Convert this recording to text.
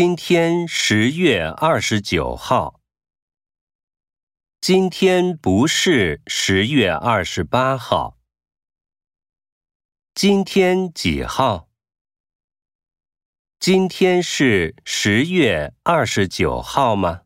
今天十月二十九号。今天不是十月二十八号。今天几号？今天是十月二十九号吗？